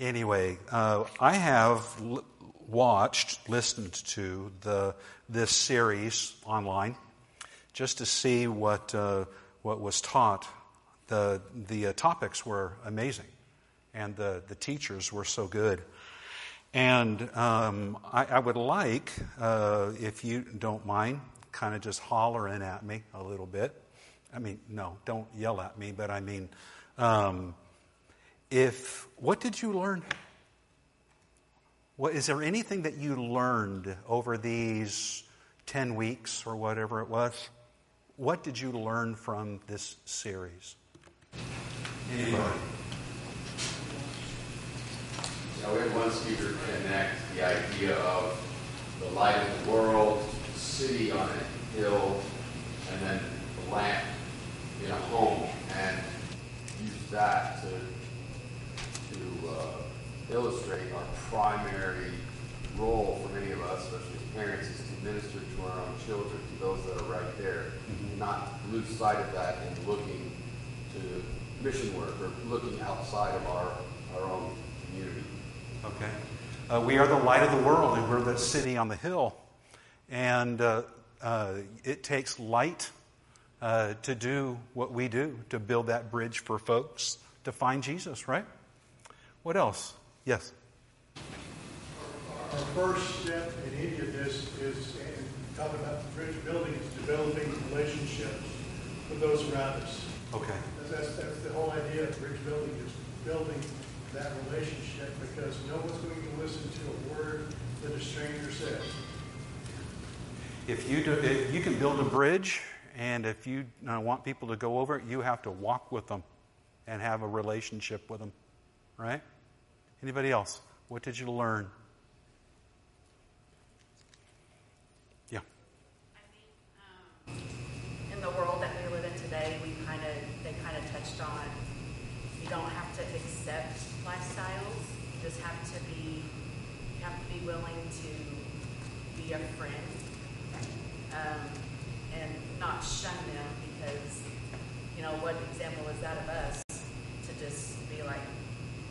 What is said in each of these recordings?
Anyway, uh, I have l- watched, listened to the this series online just to see what uh, what was taught. The the uh, topics were amazing, and the the teachers were so good. And um, I, I, would like, uh, if you don't mind, kind of just hollering at me a little bit. I mean, no, don't yell at me, but I mean, um, if what did you learn? What, is there anything that you learned over these 10 weeks or whatever it was? What did you learn from this series? Anybody? know, we had one speaker connect the idea of the light of the world, city on a hill, and then the lamp in a home, and use that to uh, illustrate our primary role for many of us, especially as parents, is to minister to our own children, to those that are right there, mm-hmm. not lose sight of that and looking to mission work or looking outside of our, our own community. Okay. Uh, we are the light of the world, and we're the city on the hill. And uh, uh, it takes light uh, to do what we do, to build that bridge for folks to find Jesus, right? What else? Yes. Our first step in any of this is, in talking about the bridge building, is developing relationships with those around us. Okay. That's, that's the whole idea of bridge building is building that relationship because no one's going to listen to a word that a stranger says. If you do, if you can build a bridge, and if you uh, want people to go over it, you have to walk with them and have a relationship with them, right? Anybody else? What did you learn? Yeah. I think um, in the world that we live in today, we kind of they kind of touched on you don't have to accept lifestyles. You just have to be you have to be willing to be a friend um, and not shun them because you know what example is that of us to just be like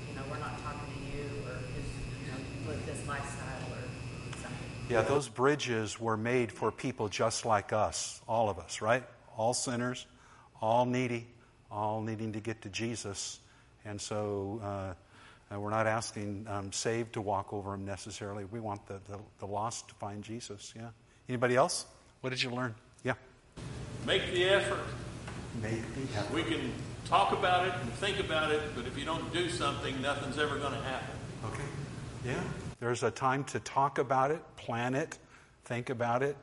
you know we're not talking to you or just you know live this lifestyle or something. Yeah, those bridges were made for people just like us, all of us, right? All sinners, all needy, all needing to get to Jesus. And so uh, uh, we're not asking um, saved to walk over them necessarily. We want the, the, the lost to find Jesus. Yeah. Anybody else? What did you learn? Yeah. Make the effort. Make the effort. We can talk about it and think about it, but if you don't do something, nothing's ever going to happen. Okay. Yeah. There's a time to talk about it, plan it, think about it,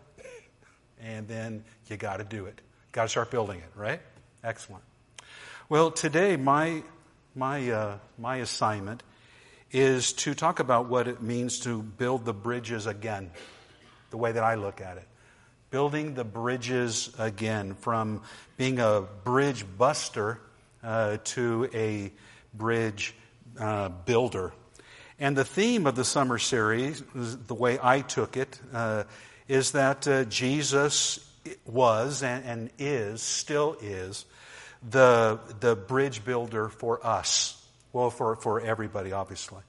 and then you got to do it. Got to start building it, right? Excellent. Well, today my my uh, my assignment is to talk about what it means to build the bridges again, the way that I look at it. Building the bridges again from being a bridge buster uh, to a bridge uh, builder. And the theme of the summer series, the way I took it, uh, is that uh, Jesus was and, and is, still is, the, the bridge builder for us. Well, for, for everybody, obviously.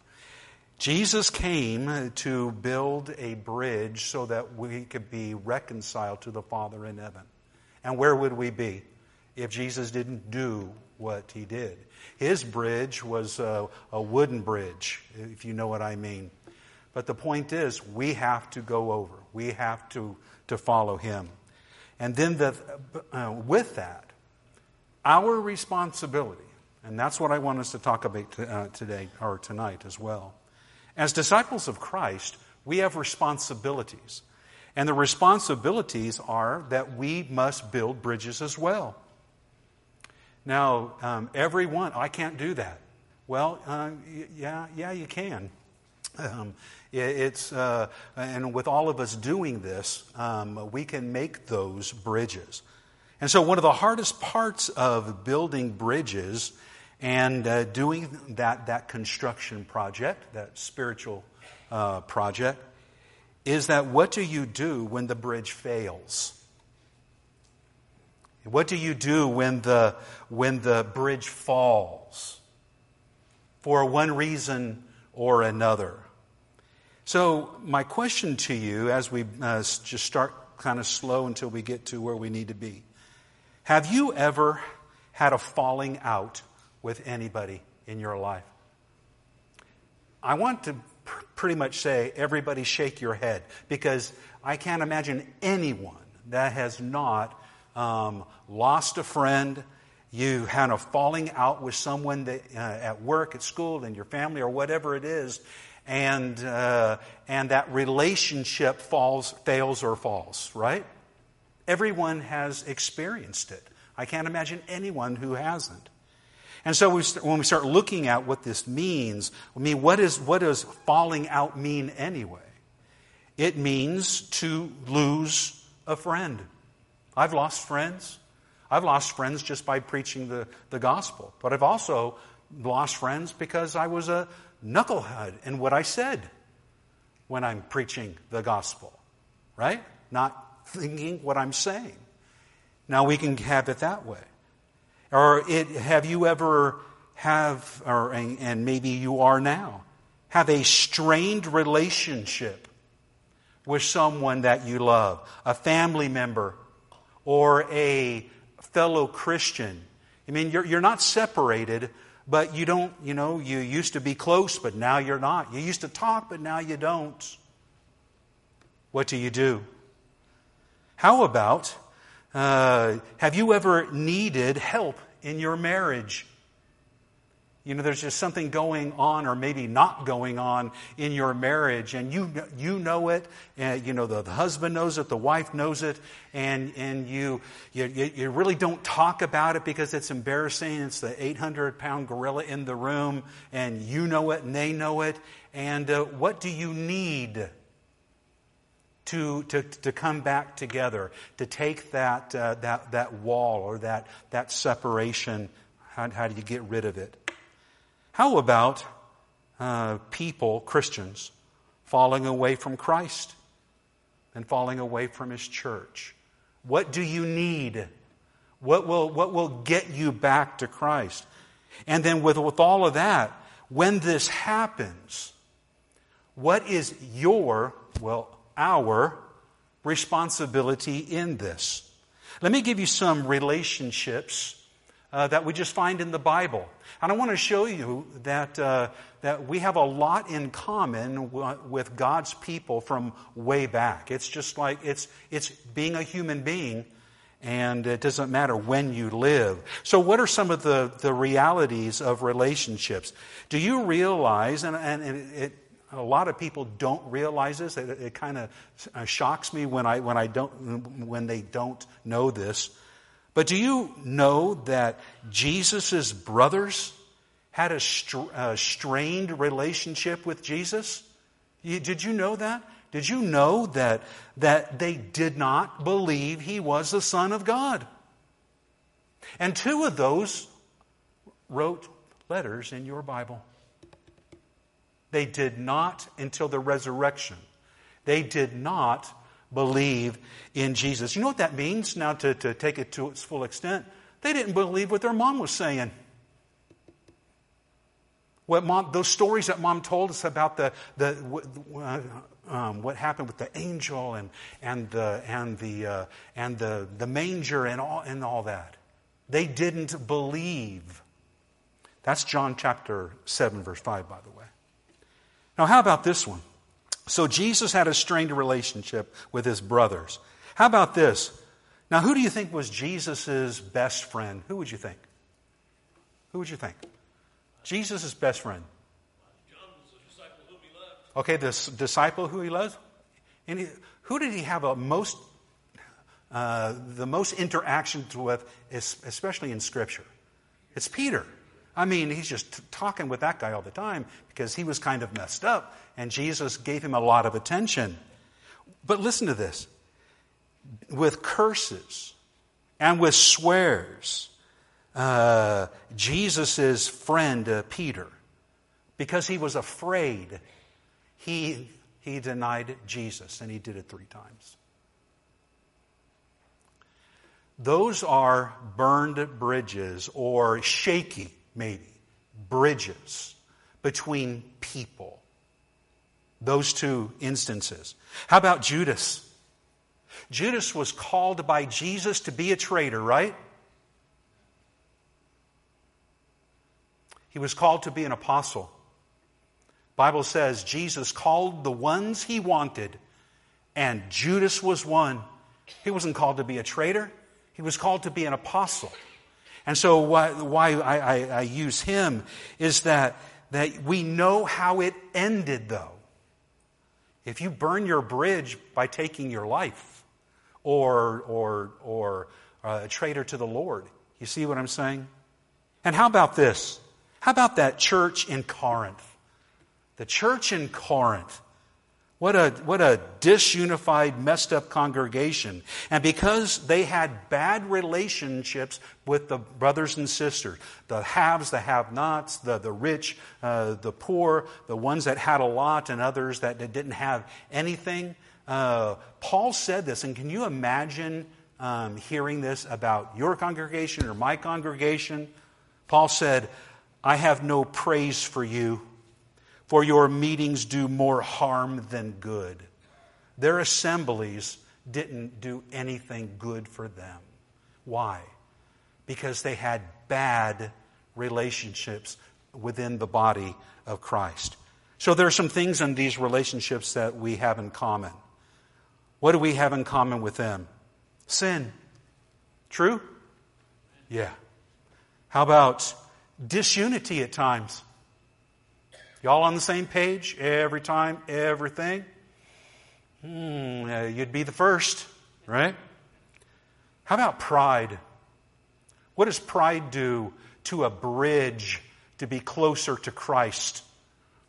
Jesus came to build a bridge so that we could be reconciled to the Father in heaven. And where would we be if Jesus didn't do what he did? His bridge was a, a wooden bridge, if you know what I mean. But the point is, we have to go over. We have to, to follow him. And then the, uh, with that, our responsibility, and that's what I want us to talk about uh, today or tonight as well. As disciples of Christ, we have responsibilities. And the responsibilities are that we must build bridges as well. Now, um, everyone, I can't do that. Well, uh, yeah, yeah, you can. Um, it, it's uh, and with all of us doing this, um, we can make those bridges. And so, one of the hardest parts of building bridges and uh, doing that, that construction project, that spiritual uh, project, is that what do you do when the bridge fails? What do you do when the, when the bridge falls? for one reason or another. So, my question to you as we uh, just start kind of slow until we get to where we need to be have you ever had a falling out with anybody in your life? I want to pr- pretty much say, everybody shake your head because I can't imagine anyone that has not um, lost a friend, you had a falling out with someone that, uh, at work, at school, in your family, or whatever it is, and, uh, and that relationship falls, fails or falls, right? Everyone has experienced it. I can't imagine anyone who hasn't. And so we, when we start looking at what this means, I mean, what, is, what does falling out mean anyway? It means to lose a friend. I've lost friends. I've lost friends just by preaching the, the gospel. But I've also lost friends because I was a knucklehead in what I said when I'm preaching the gospel, right? Not thinking what I'm saying. Now we can have it that way. Or it, have you ever have, or, and maybe you are now, have a strained relationship with someone that you love, a family member, or a fellow Christian. I mean, you're, you're not separated, but you don't, you know, you used to be close, but now you're not. You used to talk, but now you don't. What do you do? How about uh, have you ever needed help in your marriage? You know, there's just something going on, or maybe not going on in your marriage, and you you know it. And, you know, the, the husband knows it, the wife knows it, and and you, you you really don't talk about it because it's embarrassing. It's the 800 pound gorilla in the room, and you know it, and they know it. And uh, what do you need? to, to, to come back together, to take that, uh, that, that wall or that, that separation. How, how do you get rid of it? How about uh, people, Christians, falling away from Christ and falling away from His church? What do you need? What will, what will get you back to Christ? And then, with, with all of that, when this happens, what is your, well, our responsibility in this. Let me give you some relationships uh, that we just find in the Bible. And I want to show you that, uh, that we have a lot in common w- with God's people from way back. It's just like it's, it's being a human being, and it doesn't matter when you live. So, what are some of the, the realities of relationships? Do you realize, and, and it, a lot of people don't realize this. It, it kind of uh, shocks me when I when I don't when they don't know this. But do you know that Jesus' brothers had a, str- a strained relationship with Jesus? You, did you know that? Did you know that that they did not believe he was the Son of God? And two of those wrote letters in your Bible. They did not until the resurrection. They did not believe in Jesus. You know what that means now to, to take it to its full extent? They didn't believe what their mom was saying. What mom, those stories that mom told us about the, the, uh, um, what happened with the angel and, and, the, and, the, uh, and the, the manger and all, and all that. They didn't believe. That's John chapter 7, verse 5, by the way. Now, how about this one? So, Jesus had a strained relationship with his brothers. How about this? Now, who do you think was Jesus' best friend? Who would you think? Who would you think? Jesus' best friend. Was the disciple who he loved. Okay, this disciple who he who did he have a most, uh, the most interactions with, especially in Scripture? It's Peter. I mean, he's just talking with that guy all the time because he was kind of messed up, and Jesus gave him a lot of attention. But listen to this with curses and with swears, uh, Jesus' friend uh, Peter, because he was afraid, he, he denied Jesus, and he did it three times. Those are burned bridges or shaky maybe, bridges between people. Those two instances. How about Judas? Judas was called by Jesus to be a traitor, right? He was called to be an apostle. Bible says Jesus called the ones he wanted, and Judas was one. He wasn't called to be a traitor, he was called to be an apostle. And so, why, why I, I, I use him is that, that we know how it ended, though. If you burn your bridge by taking your life, or, or, or uh, a traitor to the Lord, you see what I'm saying? And how about this? How about that church in Corinth? The church in Corinth. What a, what a disunified, messed up congregation. And because they had bad relationships with the brothers and sisters, the haves, the have nots, the, the rich, uh, the poor, the ones that had a lot, and others that, didn't have anything, uh, Paul said this. And can you imagine um, hearing this about your congregation or my congregation? Paul said, I have no praise for you for your meetings do more harm than good. Their assemblies didn't do anything good for them. Why? Because they had bad relationships within the body of Christ. So there are some things in these relationships that we have in common. What do we have in common with them? Sin. True? Yeah. How about disunity at times? Y'all on the same page every time, everything? Hmm, you'd be the first, right? How about pride? What does pride do to a bridge to be closer to Christ?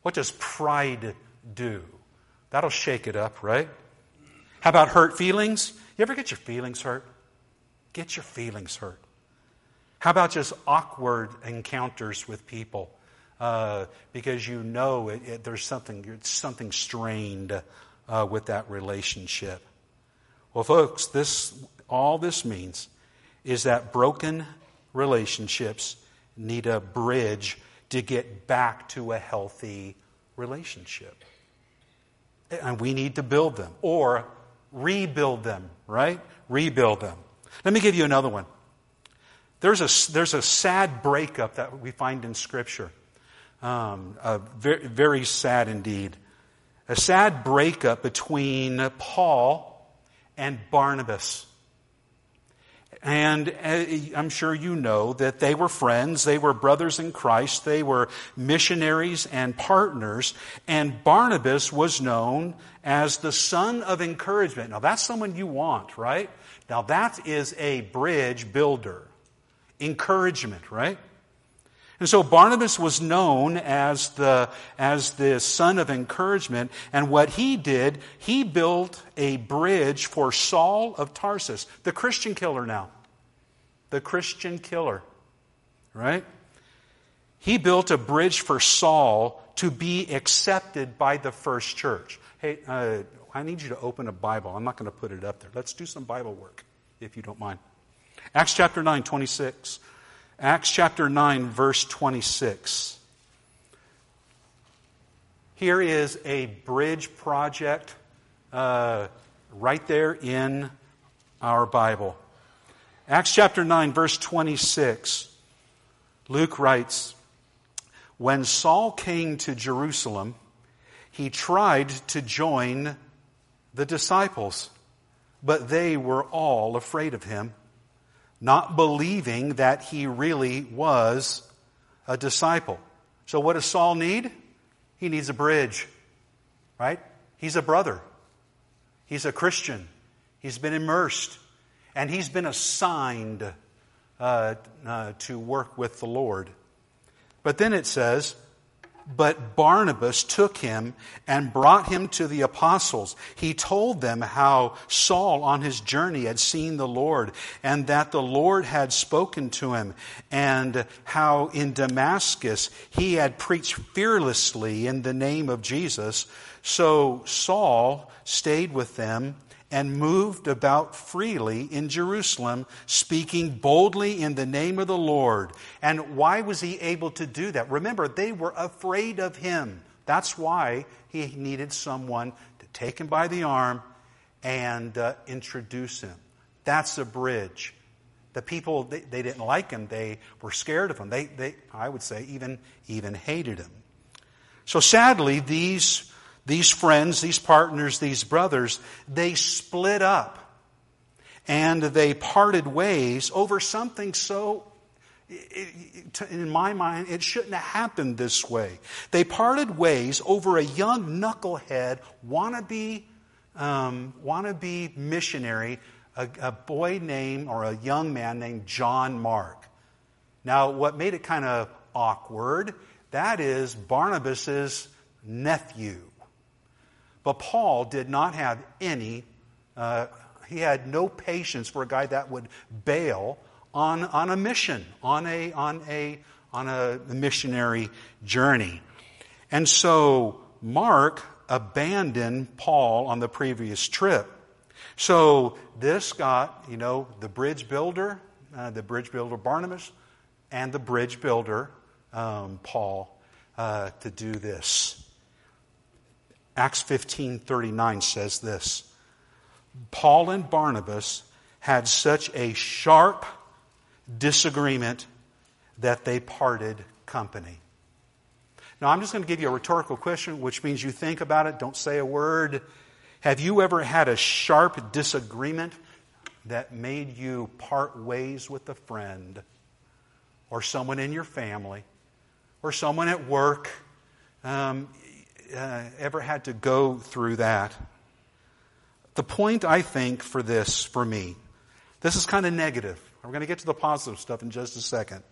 What does pride do? That'll shake it up, right? How about hurt feelings? You ever get your feelings hurt? Get your feelings hurt. How about just awkward encounters with people? Uh, because you know it, it, there's something, something strained uh, with that relationship. Well, folks, this, all this means is that broken relationships need a bridge to get back to a healthy relationship. And we need to build them or rebuild them, right? Rebuild them. Let me give you another one. There's a, there's a sad breakup that we find in Scripture. Um, very, very sad indeed. A sad breakup between Paul and Barnabas. And uh, I'm sure you know that they were friends, they were brothers in Christ, they were missionaries and partners, and Barnabas was known as the son of encouragement. Now that's someone you want, right? Now that is a bridge builder. Encouragement, right? And so Barnabas was known as the, as the son of encouragement. And what he did, he built a bridge for Saul of Tarsus, the Christian killer now. The Christian killer. Right? He built a bridge for Saul to be accepted by the first church. Hey, uh, I need you to open a Bible. I'm not going to put it up there. Let's do some Bible work, if you don't mind. Acts chapter 9, 26. Acts chapter 9, verse 26. Here is a bridge project uh, right there in our Bible. Acts chapter 9, verse 26. Luke writes When Saul came to Jerusalem, he tried to join the disciples, but they were all afraid of him not believing that he really was a disciple. So, what does Saul need? He needs a bridge, right? He's a brother, he's a Christian, he's been immersed, and he's been assigned uh, uh, to work with the Lord. But then it says, but Barnabas took him and brought him to the apostles. He told them how Saul on his journey had seen the Lord and that the Lord had spoken to him and how in Damascus he had preached fearlessly in the name of Jesus. So Saul stayed with them and moved about freely in Jerusalem, speaking boldly in the name of the Lord. And why was he able to do that? Remember, they were afraid of him. That's why he needed someone to take him by the arm and uh, introduce him. That's a bridge. The people, they, they, didn't like him. They were scared of him. They, they, I would say, even, even hated him. So sadly, these these friends, these partners, these brothers, they split up and they parted ways over something so in my mind, it shouldn't have happened this way. They parted ways over a young knucklehead, wannabe, um, wannabe missionary, a, a boy named, or a young man named John Mark. Now, what made it kind of awkward, that is Barnabas's nephew. But Paul did not have any, uh, he had no patience for a guy that would bail on, on a mission, on a, on, a, on a missionary journey. And so Mark abandoned Paul on the previous trip. So this got, you know, the bridge builder, uh, the bridge builder Barnabas, and the bridge builder um, Paul uh, to do this. Acts 15:39 says this. Paul and Barnabas had such a sharp disagreement that they parted company. Now, I'm just going to give you a rhetorical question, which means you think about it, don't say a word. Have you ever had a sharp disagreement that made you part ways with a friend or someone in your family or someone at work? Um, uh, ever had to go through that. The point, I think, for this, for me, this is kind of negative. We're going to get to the positive stuff in just a second.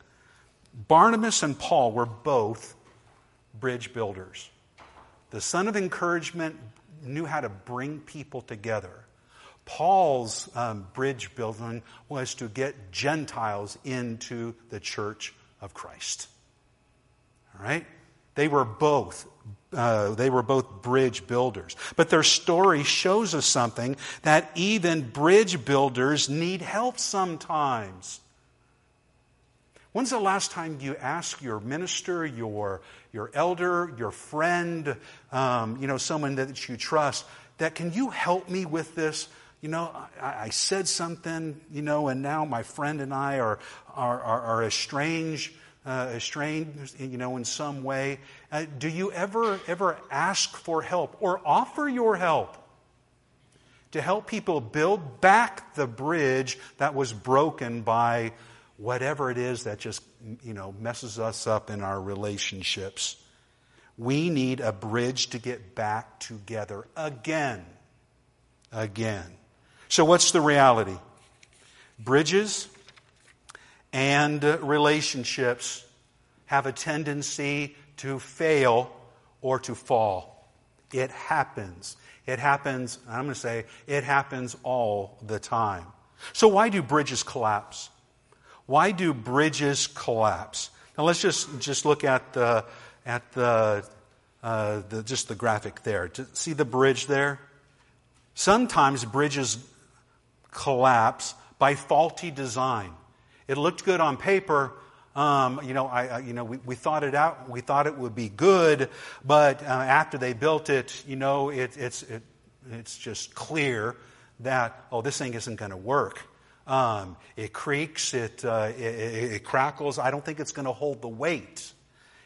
Barnabas and Paul were both bridge builders. The son of encouragement knew how to bring people together. Paul's um, bridge building was to get Gentiles into the church of Christ. All right? They were both uh, they were both bridge builders. But their story shows us something that even bridge builders need help sometimes. When's the last time you asked your minister, your, your elder, your friend, um, you know, someone that you trust, that can you help me with this? You know, I, I said something, you know, and now my friend and I are, are, are, are estranged uh, estranged, you know, in some way. Uh, do you ever, ever ask for help or offer your help to help people build back the bridge that was broken by whatever it is that just, you know, messes us up in our relationships? We need a bridge to get back together again. Again. So, what's the reality? Bridges and relationships have a tendency to fail or to fall. It happens. It happens, I'm going to say, it happens all the time. So, why do bridges collapse? Why do bridges collapse? Now, let's just, just look at the, at the, uh, the, just the graphic there. See the bridge there? Sometimes bridges collapse by faulty design. It looked good on paper. Um, you know, I, I, you know, we, we thought it out. We thought it would be good, but uh, after they built it, you know, it, it's it, it's just clear that oh, this thing isn't going to work. Um, it creaks, it, uh, it, it, crackles. I don't think it's going to hold the weight.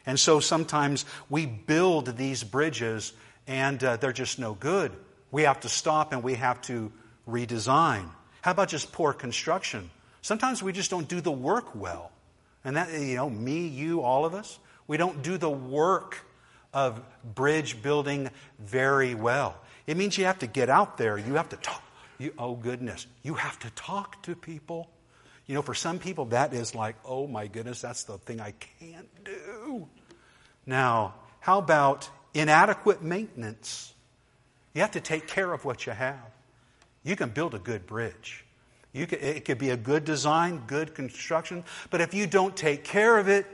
And so sometimes we build these bridges and uh, they're just no good. We have to stop and we have to redesign. How about just poor construction? Sometimes we just don't do the work well. And that, you know, me, you, all of us, we don't do the work of bridge building very well. It means you have to get out there. You have to talk. You, oh, goodness. You have to talk to people. You know, for some people, that is like, oh my goodness, that's the thing I can't do. Now, how about inadequate maintenance? You have to take care of what you have. You can build a good bridge. Could, it could be a good design, good construction, but if you don't take care of it,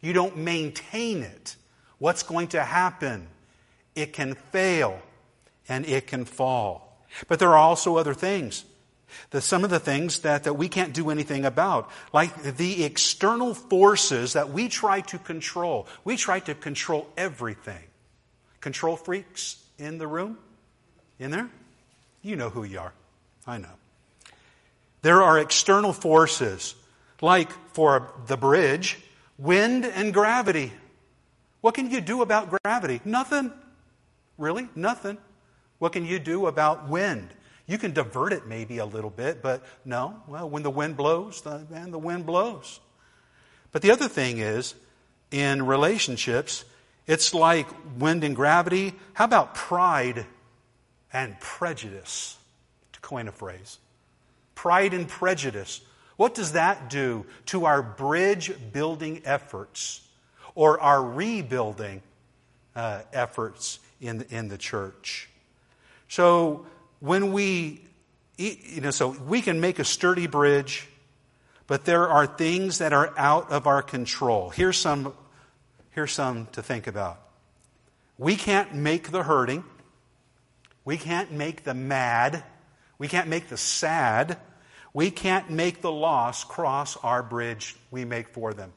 you don't maintain it, what's going to happen? It can fail and it can fall. But there are also other things. The, some of the things that, that we can't do anything about, like the external forces that we try to control. We try to control everything. Control freaks in the room? In there? You know who you are. I know. There are external forces, like for the bridge, wind and gravity. What can you do about gravity? Nothing. Really? Nothing. What can you do about wind? You can divert it maybe a little bit, but no. Well, when the wind blows, the, man, the wind blows. But the other thing is, in relationships, it's like wind and gravity. How about pride and prejudice, to coin a phrase? Pride and prejudice. What does that do to our bridge building efforts or our rebuilding uh, efforts in, in the church? So when we, you know, so we can make a sturdy bridge, but there are things that are out of our control. Here's some, here's some to think about. We can't make the hurting. We can't make the mad. We can't make the sad. We can't make the lost cross our bridge we make for them.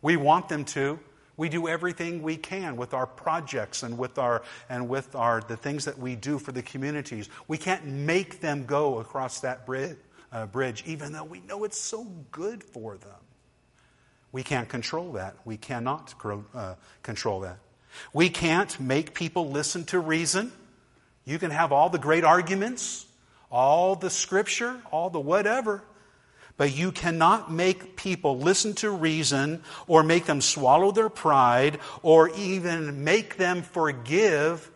We want them to. We do everything we can with our projects and with our and with our the things that we do for the communities. We can't make them go across that bridge, uh, bridge even though we know it's so good for them. We can't control that. We cannot uh, control that. We can't make people listen to reason. You can have all the great arguments, all the scripture, all the whatever. But you cannot make people listen to reason or make them swallow their pride or even make them forgive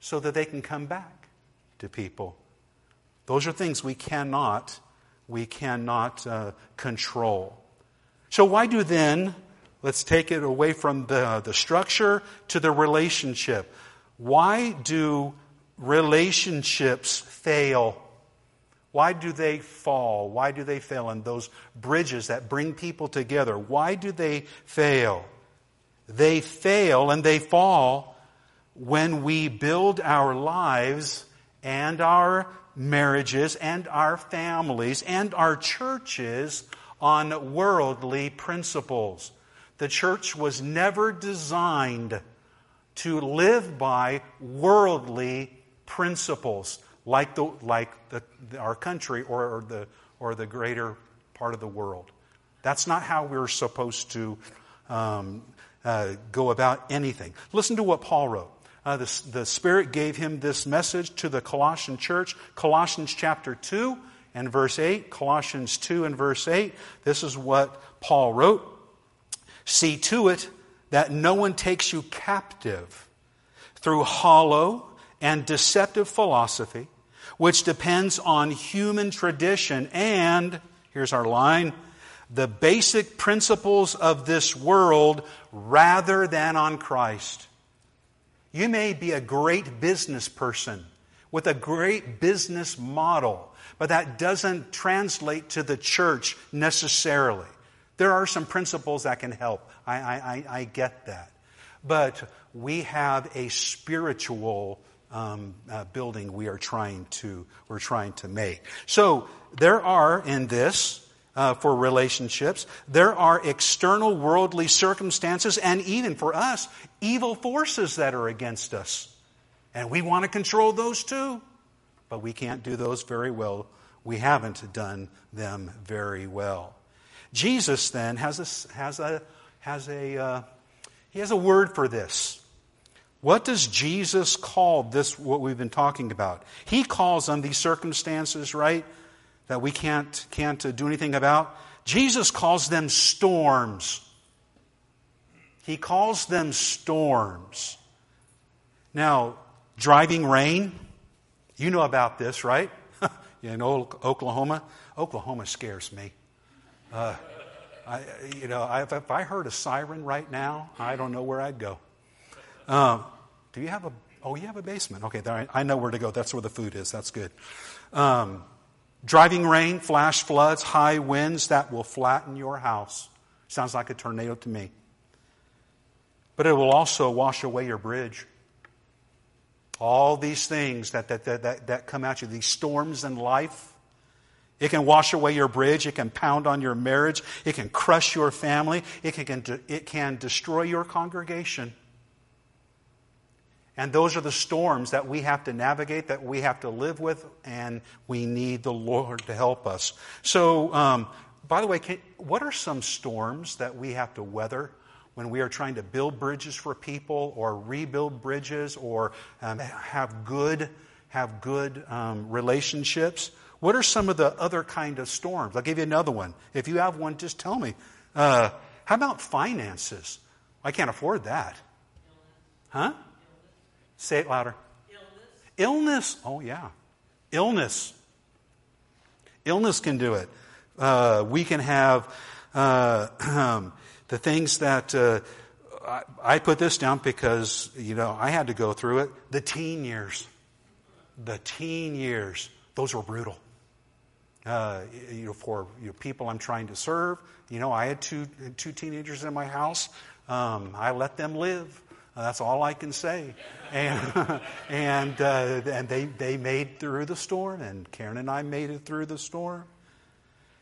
so that they can come back to people. Those are things we cannot, we cannot uh, control. So why do then, let's take it away from the, the structure to the relationship. Why do relationships fail? Why do they fall? Why do they fail in those bridges that bring people together? Why do they fail? They fail and they fall when we build our lives and our marriages and our families and our churches on worldly principles. The church was never designed to live by worldly principles like, the, like the, our country or, or, the, or the greater part of the world. That's not how we're supposed to um, uh, go about anything. Listen to what Paul wrote. Uh, the, the Spirit gave him this message to the Colossian church, Colossians chapter 2 and verse 8. Colossians 2 and verse 8. This is what Paul wrote. See to it that no one takes you captive through hollow and deceptive philosophy which depends on human tradition and, here's our line, the basic principles of this world rather than on Christ. You may be a great business person with a great business model, but that doesn't translate to the church necessarily. There are some principles that can help. I, I, I get that. But we have a spiritual um, uh, building we are trying to we're trying to make. So there are in this. Uh, for relationships. There are external worldly circumstances and even for us, evil forces that are against us. And we want to control those too. But we can't do those very well. We haven't done them very well. Jesus then has a, has a, has a, uh, he has a word for this. What does Jesus call this, what we've been talking about? He calls them these circumstances, right, that we can't, can't do anything about. Jesus calls them storms. He calls them storms. Now, driving rain, you know about this, right? in Oklahoma. Oklahoma scares me. Uh, I, you know, if I heard a siren right now, I don't know where I'd go. Um, do you have a, oh, you have a basement. Okay, there, I know where to go. That's where the food is. That's good. Um, driving rain, flash floods, high winds that will flatten your house. Sounds like a tornado to me. But it will also wash away your bridge. All these things that, that, that, that, that come at you, these storms in life. It can wash away your bridge. It can pound on your marriage. It can crush your family. It can, it can destroy your congregation. And those are the storms that we have to navigate, that we have to live with, and we need the Lord to help us. So, um, by the way, can, what are some storms that we have to weather when we are trying to build bridges for people or rebuild bridges or um, have good, have good um, relationships? What are some of the other kind of storms? I'll give you another one. If you have one, just tell me. Uh, how about finances? I can't afford that. Huh? Say it louder. Illness. Illness. Oh, yeah. Illness. Illness can do it. Uh, we can have uh, the things that uh, I, I, put this down because you know I had to go through it. The teen years, the teen years, those were brutal. Uh, you know, for you know, people I'm trying to serve, you know, I had two two teenagers in my house. Um, I let them live. That's all I can say. And, and, uh, and they, they made through the storm, and Karen and I made it through the storm.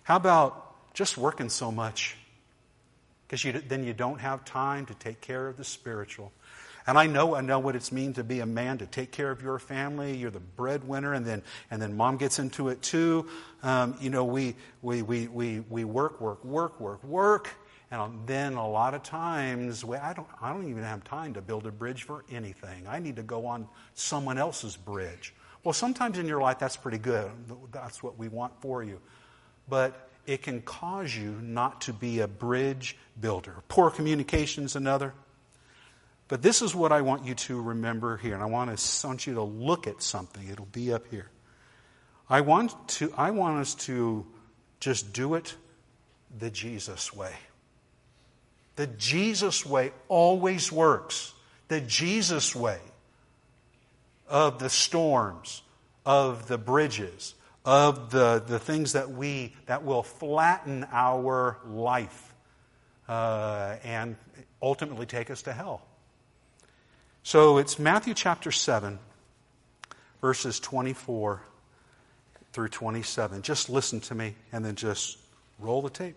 How about just working so much? Because then you don't have time to take care of the spiritual. And I know I know what it's mean to be a man to take care of your family. You're the breadwinner, and then and then mom gets into it too. Um, you know, we we we we we work, work, work, work, work, and um, then a lot of times, I, don't, I don't even have time to build a bridge for anything. I need to go on someone else's bridge. Well, sometimes in your life that's pretty good. That's what we want for you. But it can cause you not to be a bridge builder. Poor communication is another. But this is what I want you to remember here, and I want, to, I want you to look at something. It'll be up here. I want, to, I want us to just do it the Jesus way. The Jesus way always works. The Jesus way of the storms, of the bridges, of the, the things that we that will flatten our life uh, and ultimately take us to hell. So it's Matthew chapter 7, verses 24 through 27. Just listen to me and then just roll the tape.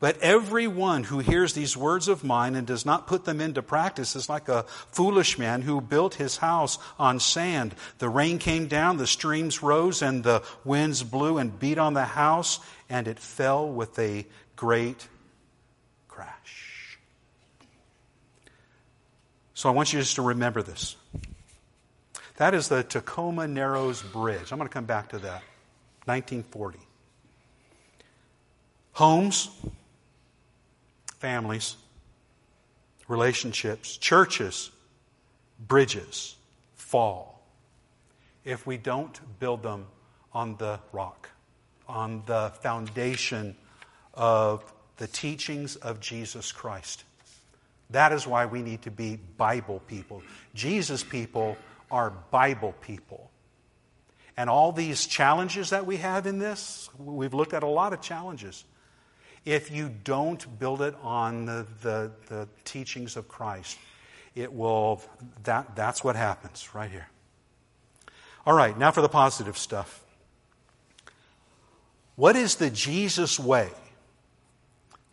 But everyone who hears these words of mine and does not put them into practice is like a foolish man who built his house on sand. The rain came down, the streams rose, and the winds blew and beat on the house, and it fell with a great crash. So I want you just to remember this. That is the Tacoma Narrows Bridge. I'm going to come back to that. 1940. Homes, families, relationships, churches, bridges fall if we don't build them on the rock, on the foundation of the teachings of Jesus Christ. That is why we need to be Bible people. Jesus people are Bible people. And all these challenges that we have in this, we've looked at a lot of challenges if you don't build it on the, the, the teachings of Christ, it will, that, that's what happens right here. All right, now for the positive stuff. What is the Jesus way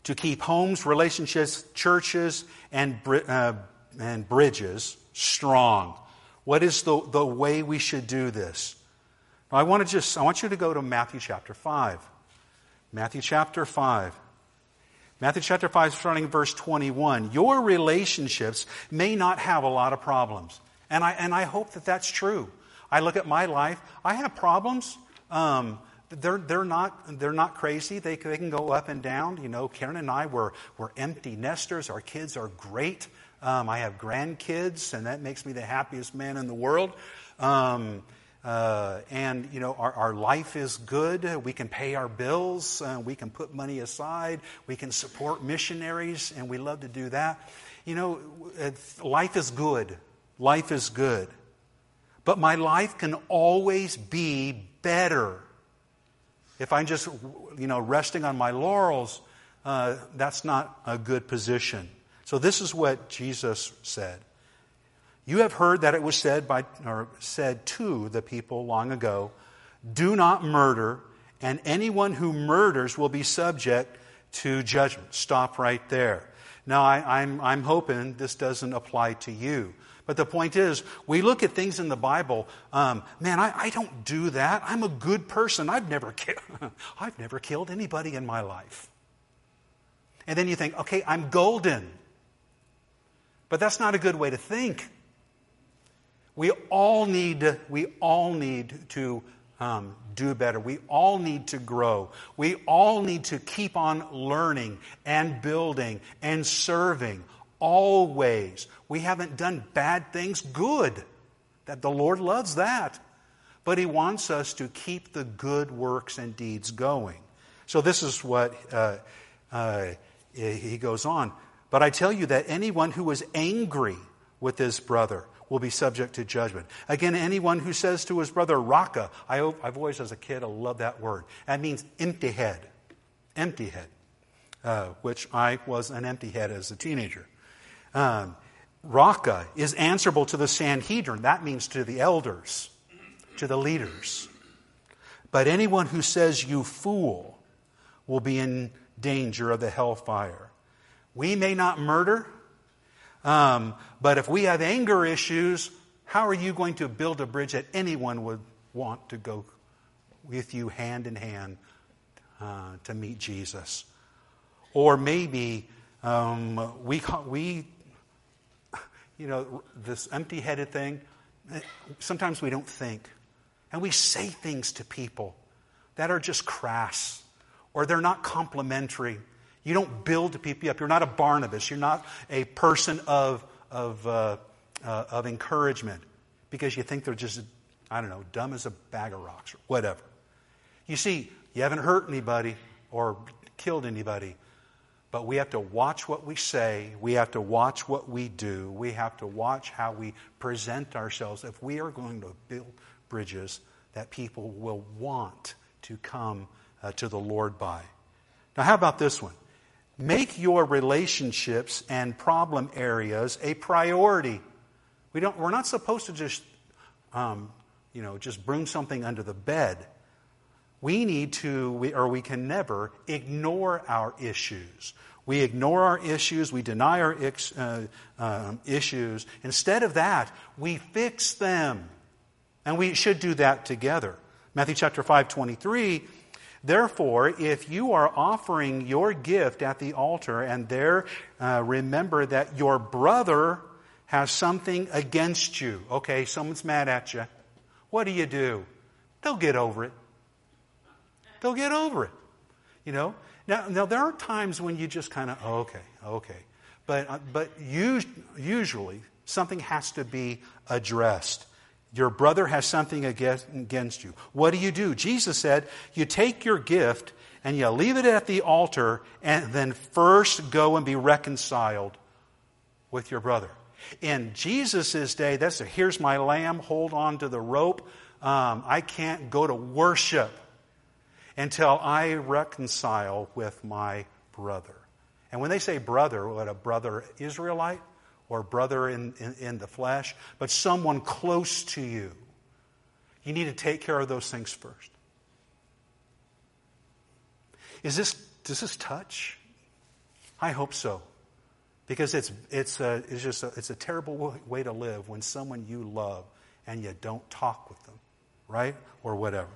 to keep homes, relationships, churches, and, uh, and bridges strong? What is the, the way we should do this? I want to just, I want you to go to Matthew chapter 5. Matthew chapter 5. Matthew chapter 5, starting verse 21. Your relationships may not have a lot of problems. And I, and I hope that that's true. I look at my life, I have problems. Um, they're, they're, not, they're not crazy. They, they can go up and down. You know, Karen and I were, were empty nesters. Our kids are great. Um, I have grandkids, and that makes me the happiest man in the world. Um, uh, and you know our, our life is good. We can pay our bills. Uh, we can put money aside. We can support missionaries, and we love to do that. You know, life is good. Life is good. But my life can always be better. If I'm just, you know, resting on my laurels, uh, that's not a good position. So this is what Jesus said. You have heard that it was said by, or said to the people long ago, do not murder, and anyone who murders will be subject to judgment. Stop right there. Now, I, am I'm, I'm hoping this doesn't apply to you. But the point is, we look at things in the Bible. Um, man, I, I, don't do that. I'm a good person. I've never, ki- I've never killed anybody in my life. And then you think, okay, I'm golden. But that's not a good way to think. We all need, we all need to um, do better. We all need to grow. We all need to keep on learning and building and serving always. We haven't done bad things good. That the Lord loves that. But He wants us to keep the good works and deeds going. So this is what uh, uh, he goes on. But I tell you that anyone who is angry with his brother will be subject to judgment. Again, anyone who says to his brother, Raca, I, have always, as a kid, I love that word. That means empty head. Empty head. Uh, which I was an empty head as a teenager. Um, Raca is answerable to the Sanhedrin. That means to the elders, to the leaders. But anyone who says, you fool, will be in danger of the hellfire. We may not murder, um, but if we have anger issues, how are you going to build a bridge that anyone would want to go with you hand in hand uh, to meet Jesus? Or maybe um, we, we, you know, this empty headed thing, sometimes we don't think. And we say things to people that are just crass or they're not complimentary you don't build people up. You're not a Barnabas. You're not a person of, of, uh, uh, of encouragement because you think they're just, I don't know, dumb as a bag of rocks or whatever. You see, you haven't hurt anybody or killed anybody, but we have to watch what we say. We have to watch what we do. We have to watch how we present ourselves if we are going to build bridges that people will want to come uh, to the Lord by. Now, how about this one? Make your relationships and problem areas a priority. We don't, we're not supposed to just, um, you know, just bring something under the bed. We need to, we, or we can never ignore our issues. We ignore our issues, we deny our uh, um, issues. Instead of that, we fix them. And we should do that together. Matthew chapter 5, 23 Therefore, if you are offering your gift at the altar and there uh, remember that your brother has something against you, okay, someone's mad at you, what do you do? They'll get over it. They'll get over it. You know? Now, now there are times when you just kind of, oh, okay, okay. But, uh, but usually something has to be addressed. Your brother has something against you. What do you do? Jesus said, You take your gift and you leave it at the altar and then first go and be reconciled with your brother. In Jesus' day, that's a, here's my lamb, hold on to the rope. Um, I can't go to worship until I reconcile with my brother. And when they say brother, what a brother Israelite? Or brother in, in, in, the flesh, but someone close to you. You need to take care of those things first. Is this, does this touch? I hope so. Because it's, it's, a, it's just a, it's a terrible way to live when someone you love and you don't talk with them, right? Or whatever.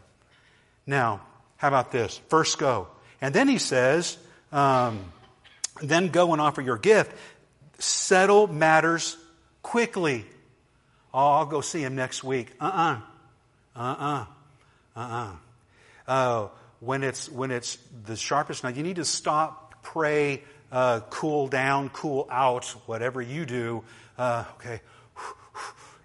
Now, how about this? First go. And then he says, um, then go and offer your gift settle matters quickly. Oh, I'll go see him next week. Uh-uh. Uh-uh. Uh-uh. Uh, when it's when it's the sharpest knife, you need to stop, pray, uh, cool down, cool out, whatever you do. Uh, okay,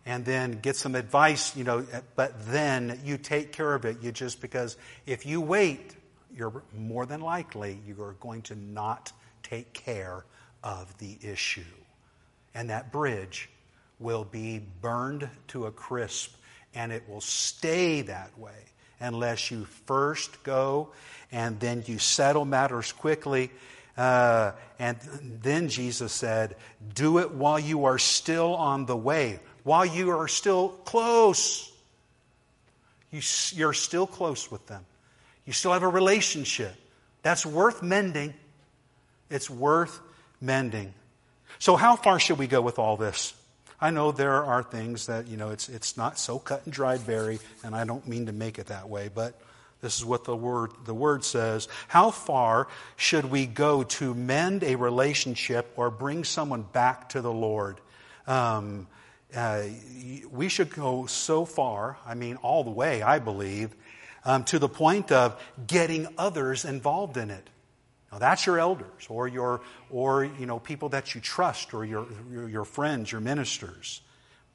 and then get some advice, you know, but then you take care of it. You just, because if you wait, you're more than likely you are going to not take care of the issue. And that bridge will be burned to a crisp and it will stay that way unless you first go and then you settle matters quickly. Uh, and then Jesus said, Do it while you are still on the way, while you are still close. You, you're still close with them. You still have a relationship. That's worth mending. It's worth mending. So, how far should we go with all this? I know there are things that, you know, it's, it's not so cut and dried, Barry, and I don't mean to make it that way, but this is what the word, the word says. How far should we go to mend a relationship or bring someone back to the Lord? Um, uh, we should go so far, I mean, all the way, I believe, um, to the point of getting others involved in it. Now, that's your elders or your, or, you know, people that you trust or your, your, friends, your ministers.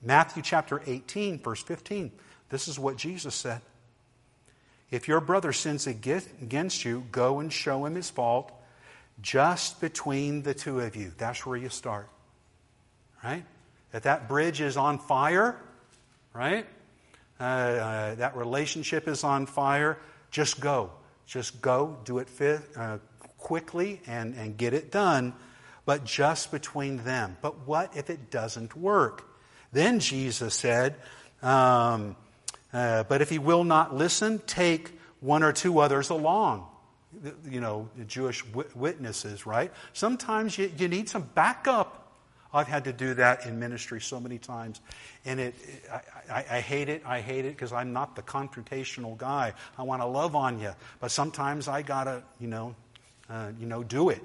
Matthew chapter 18, verse 15. This is what Jesus said. If your brother sins against you, go and show him his fault just between the two of you. That's where you start. Right? If that bridge is on fire, right? Uh, uh, that relationship is on fire, just go. Just go, do it uh, quickly and, and get it done, but just between them. But what if it doesn't work? Then Jesus said, um, uh, But if he will not listen, take one or two others along. You know, the Jewish witnesses, right? Sometimes you, you need some backup. I've had to do that in ministry so many times. And it, I, I, I hate it. I hate it because I'm not the confrontational guy. I want to love on you. But sometimes I got to, you know, uh, you know, do it.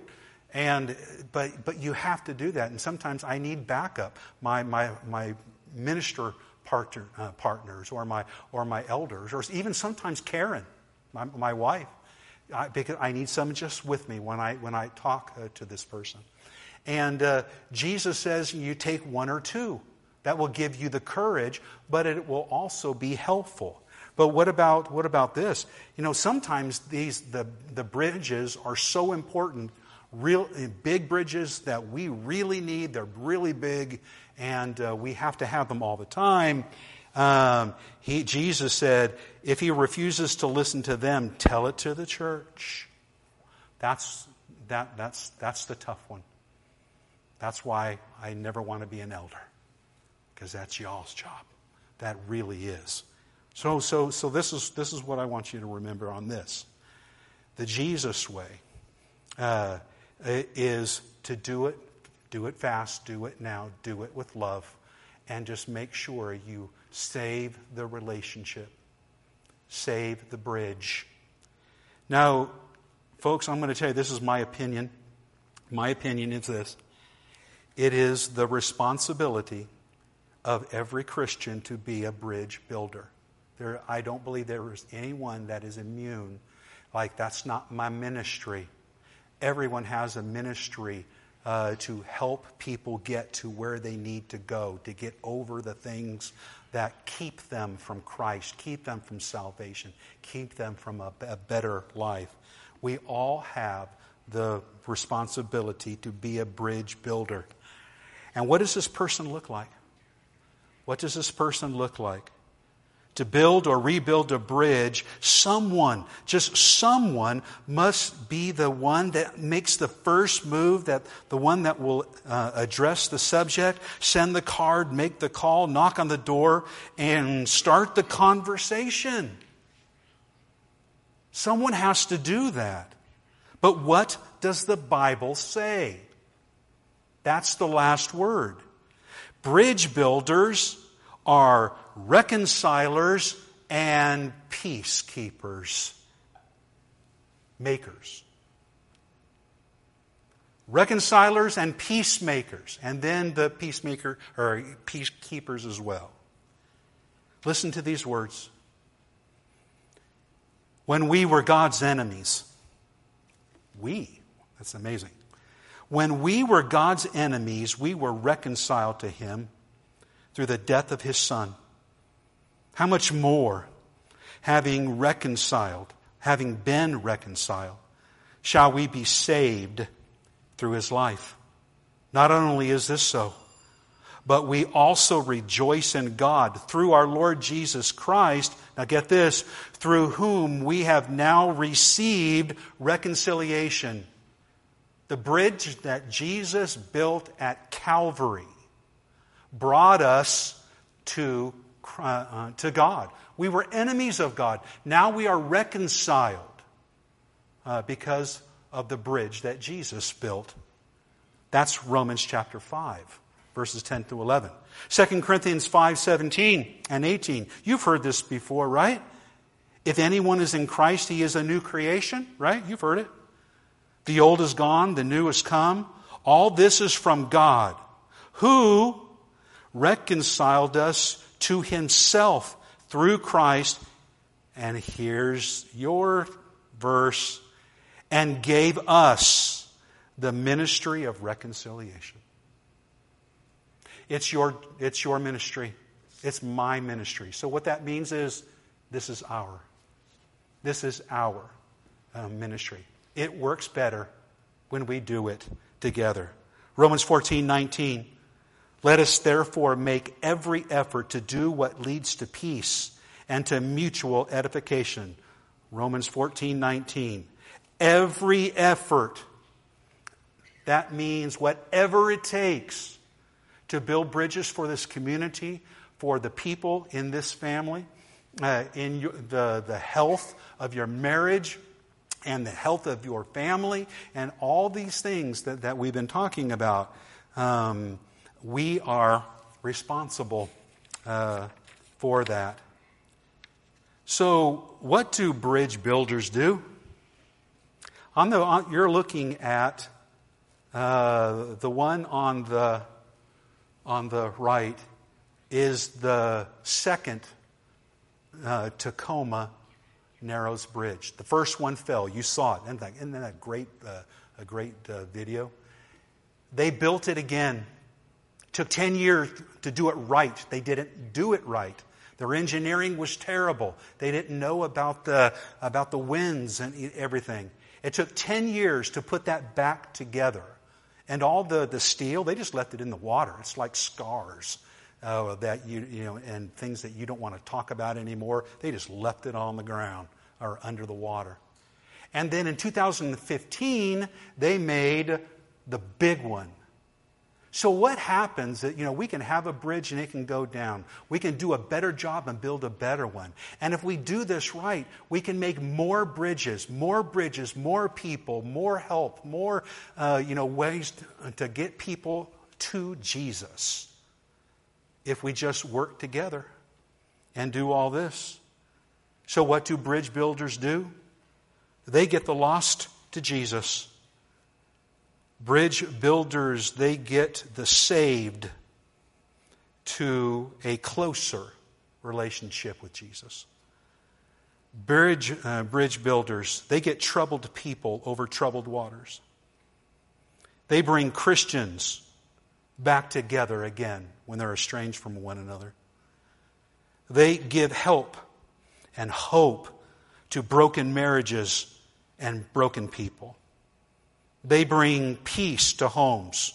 And, but, but you have to do that. And sometimes I need backup. My, my, my minister partner, uh, partners or my, or my elders, or even sometimes Karen, my, my wife, I, because I need someone just with me when I, when I talk uh, to this person. And uh, Jesus says you take one or two. That will give you the courage, but it will also be helpful. But what about, what about this? You know, sometimes these, the, the bridges are so important, real, big bridges that we really need. They're really big, and uh, we have to have them all the time. Um, he, Jesus said, if he refuses to listen to them, tell it to the church. That's, that, that's, that's the tough one. That's why I never want to be an elder, because that's y'all's job. That really is. So, so, so this, is, this is what I want you to remember on this. The Jesus way uh, is to do it, do it fast, do it now, do it with love, and just make sure you save the relationship, save the bridge. Now, folks, I'm going to tell you this is my opinion. My opinion is this it is the responsibility of every Christian to be a bridge builder. There, I don't believe there is anyone that is immune. Like, that's not my ministry. Everyone has a ministry uh, to help people get to where they need to go, to get over the things that keep them from Christ, keep them from salvation, keep them from a, a better life. We all have the responsibility to be a bridge builder. And what does this person look like? What does this person look like? To build or rebuild a bridge, someone, just someone, must be the one that makes the first move, that the one that will uh, address the subject, send the card, make the call, knock on the door, and start the conversation. Someone has to do that. But what does the Bible say? That's the last word. Bridge builders are reconcilers and peacekeepers, makers. Reconcilers and peacemakers, and then the peacemaker or peacekeepers as well. Listen to these words. When we were God's enemies, we, that's amazing. When we were God's enemies, we were reconciled to Him through the death of his son, how much more, having reconciled, having been reconciled, shall we be saved through his life? Not only is this so, but we also rejoice in God through our Lord Jesus Christ. Now get this, through whom we have now received reconciliation. The bridge that Jesus built at Calvary brought us to, uh, to God. We were enemies of God. Now we are reconciled uh, because of the bridge that Jesus built. That's Romans chapter 5 verses 10 through 11. 2 Corinthians 5, 17 and 18. You've heard this before, right? If anyone is in Christ, he is a new creation, right? You've heard it. The old is gone, the new has come. All this is from God, who reconciled us to himself through Christ. And here's your verse and gave us the ministry of reconciliation. It's your, it's your ministry. It's my ministry. So, what that means is this is our. This is our uh, ministry. It works better when we do it together. Romans 14 19. Let us therefore make every effort to do what leads to peace and to mutual edification. Romans 14 19. Every effort. That means whatever it takes to build bridges for this community, for the people in this family, uh, in your, the, the health of your marriage and the health of your family, and all these things that, that we've been talking about. Um, we are responsible uh, for that. So, what do bridge builders do? On the, on, you're looking at uh, the one on the on the right is the second uh, Tacoma Narrows Bridge. The first one fell. You saw it. Isn't that, isn't that a great, uh, a great uh, video? They built it again. Took 10 years to do it right. They didn't do it right. Their engineering was terrible. They didn't know about the, about the winds and everything. It took 10 years to put that back together. And all the, the steel, they just left it in the water. It's like scars uh, that you, you know, and things that you don't want to talk about anymore. They just left it on the ground or under the water. And then in 2015, they made the big one so what happens that, you know, we can have a bridge and it can go down. We can do a better job and build a better one. And if we do this right, we can make more bridges, more bridges, more people, more help, more, uh, you know, ways to, to get people to Jesus. If we just work together and do all this. So what do bridge builders do? They get the lost to Jesus. Bridge builders, they get the saved to a closer relationship with Jesus. Bridge, uh, bridge builders, they get troubled people over troubled waters. They bring Christians back together again when they're estranged from one another. They give help and hope to broken marriages and broken people. They bring peace to homes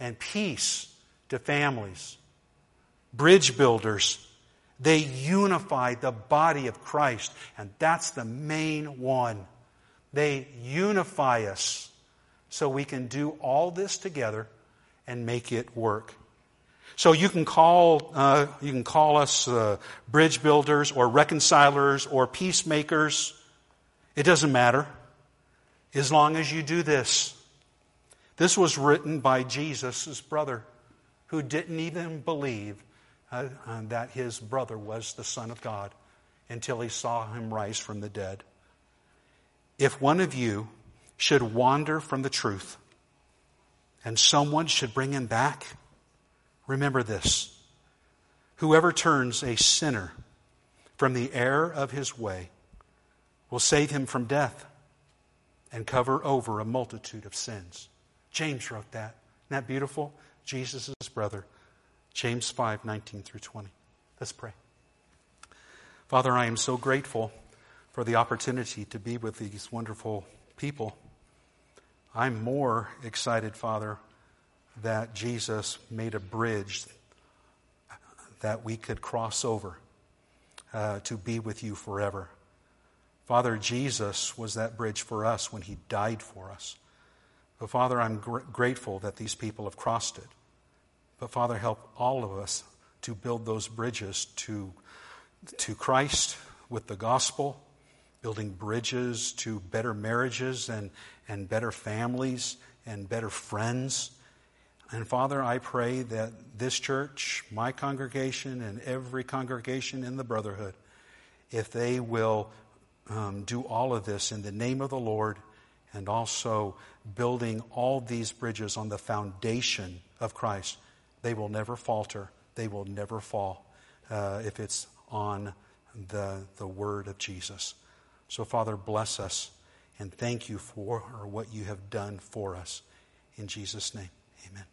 and peace to families. Bridge builders, they unify the body of Christ, and that's the main one. They unify us so we can do all this together and make it work. So you can call uh, you can call us uh, bridge builders or reconcilers or peacemakers. It doesn't matter as long as you do this. This was written by Jesus' brother, who didn't even believe uh, uh, that his brother was the Son of God until he saw him rise from the dead. If one of you should wander from the truth and someone should bring him back, remember this. Whoever turns a sinner from the error of his way will save him from death and cover over a multitude of sins. James wrote that. Isn't that beautiful? Jesus' brother James 5 19 through 20. Let's pray. Father, I am so grateful for the opportunity to be with these wonderful people. I'm more excited, Father, that Jesus made a bridge that we could cross over uh, to be with you forever. Father, Jesus was that bridge for us when he died for us. But Father, I'm gr- grateful that these people have crossed it. But Father, help all of us to build those bridges to, to Christ with the gospel, building bridges to better marriages and, and better families and better friends. And Father, I pray that this church, my congregation, and every congregation in the brotherhood, if they will um, do all of this in the name of the Lord and also building all these bridges on the foundation of Christ, they will never falter. They will never fall uh, if it's on the, the word of Jesus. So, Father, bless us and thank you for what you have done for us. In Jesus' name, amen.